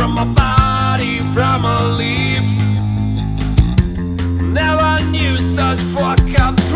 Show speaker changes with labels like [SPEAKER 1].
[SPEAKER 1] from my body, from my lips. Never knew such fuck up.